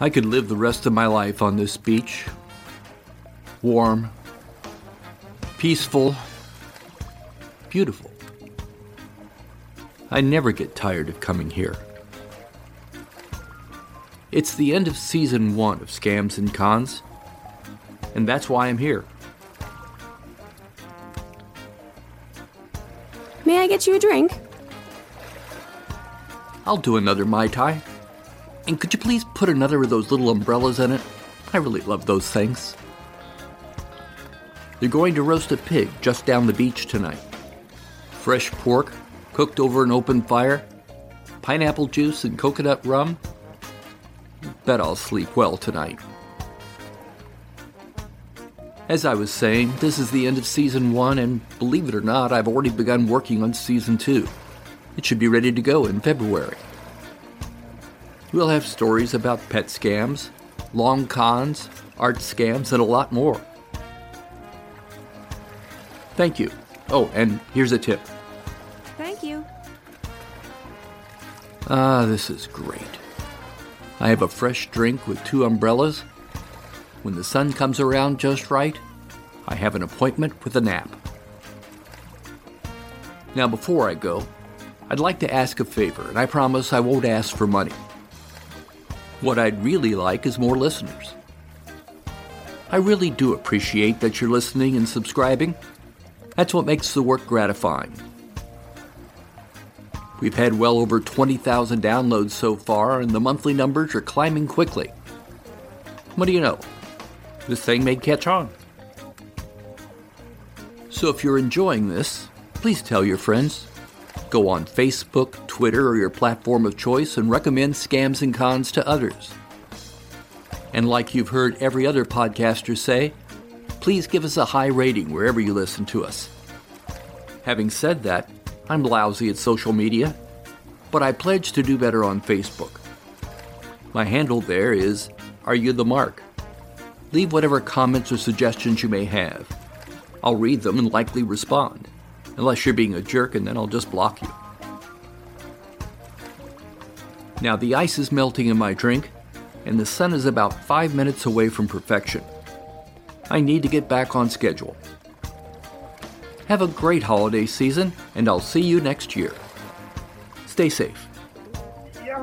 I could live the rest of my life on this beach. Warm, peaceful, beautiful. I never get tired of coming here. It's the end of season one of Scams and Cons, and that's why I'm here. May I get you a drink? I'll do another Mai Tai. And could you please put another of those little umbrellas in it? I really love those things. They're going to roast a pig just down the beach tonight. Fresh pork, cooked over an open fire, pineapple juice and coconut rum. Bet I'll sleep well tonight. As I was saying, this is the end of season one, and believe it or not, I've already begun working on season two. It should be ready to go in February. We'll have stories about pet scams, long cons, art scams, and a lot more. Thank you. Oh, and here's a tip. Thank you. Ah, this is great. I have a fresh drink with two umbrellas. When the sun comes around just right, I have an appointment with a nap. Now, before I go, I'd like to ask a favor, and I promise I won't ask for money. What I'd really like is more listeners. I really do appreciate that you're listening and subscribing. That's what makes the work gratifying. We've had well over 20,000 downloads so far, and the monthly numbers are climbing quickly. What do you know? This thing may catch on. So if you're enjoying this, please tell your friends. Go on Facebook, Twitter, or your platform of choice and recommend Scams and Cons to others. And like you've heard every other podcaster say, please give us a high rating wherever you listen to us. Having said that, I'm lousy at social media, but I pledge to do better on Facebook. My handle there is Are You the Mark? Leave whatever comments or suggestions you may have. I'll read them and likely respond, unless you're being a jerk, and then I'll just block you. Now, the ice is melting in my drink, and the sun is about five minutes away from perfection. I need to get back on schedule. Have a great holiday season, and I'll see you next year. Stay safe. Yeah,